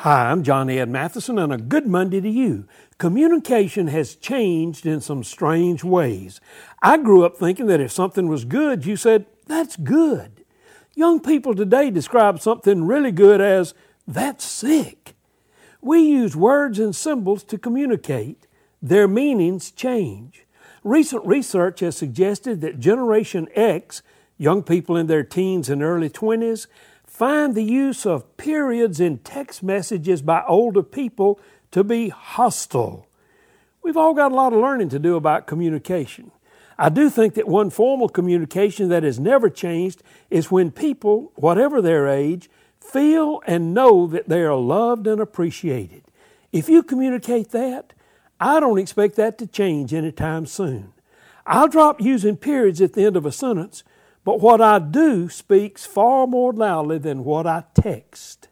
Hi, I'm John Ed Mathison, and a good Monday to you. Communication has changed in some strange ways. I grew up thinking that if something was good, you said, That's good. Young people today describe something really good as, That's sick. We use words and symbols to communicate, their meanings change. Recent research has suggested that Generation X, young people in their teens and early 20s, find the use of periods in text messages by older people to be hostile. We've all got a lot of learning to do about communication. I do think that one form of communication that has never changed is when people, whatever their age, feel and know that they are loved and appreciated. If you communicate that, I don't expect that to change anytime soon. I'll drop using periods at the end of a sentence but what I do speaks far more loudly than what I text.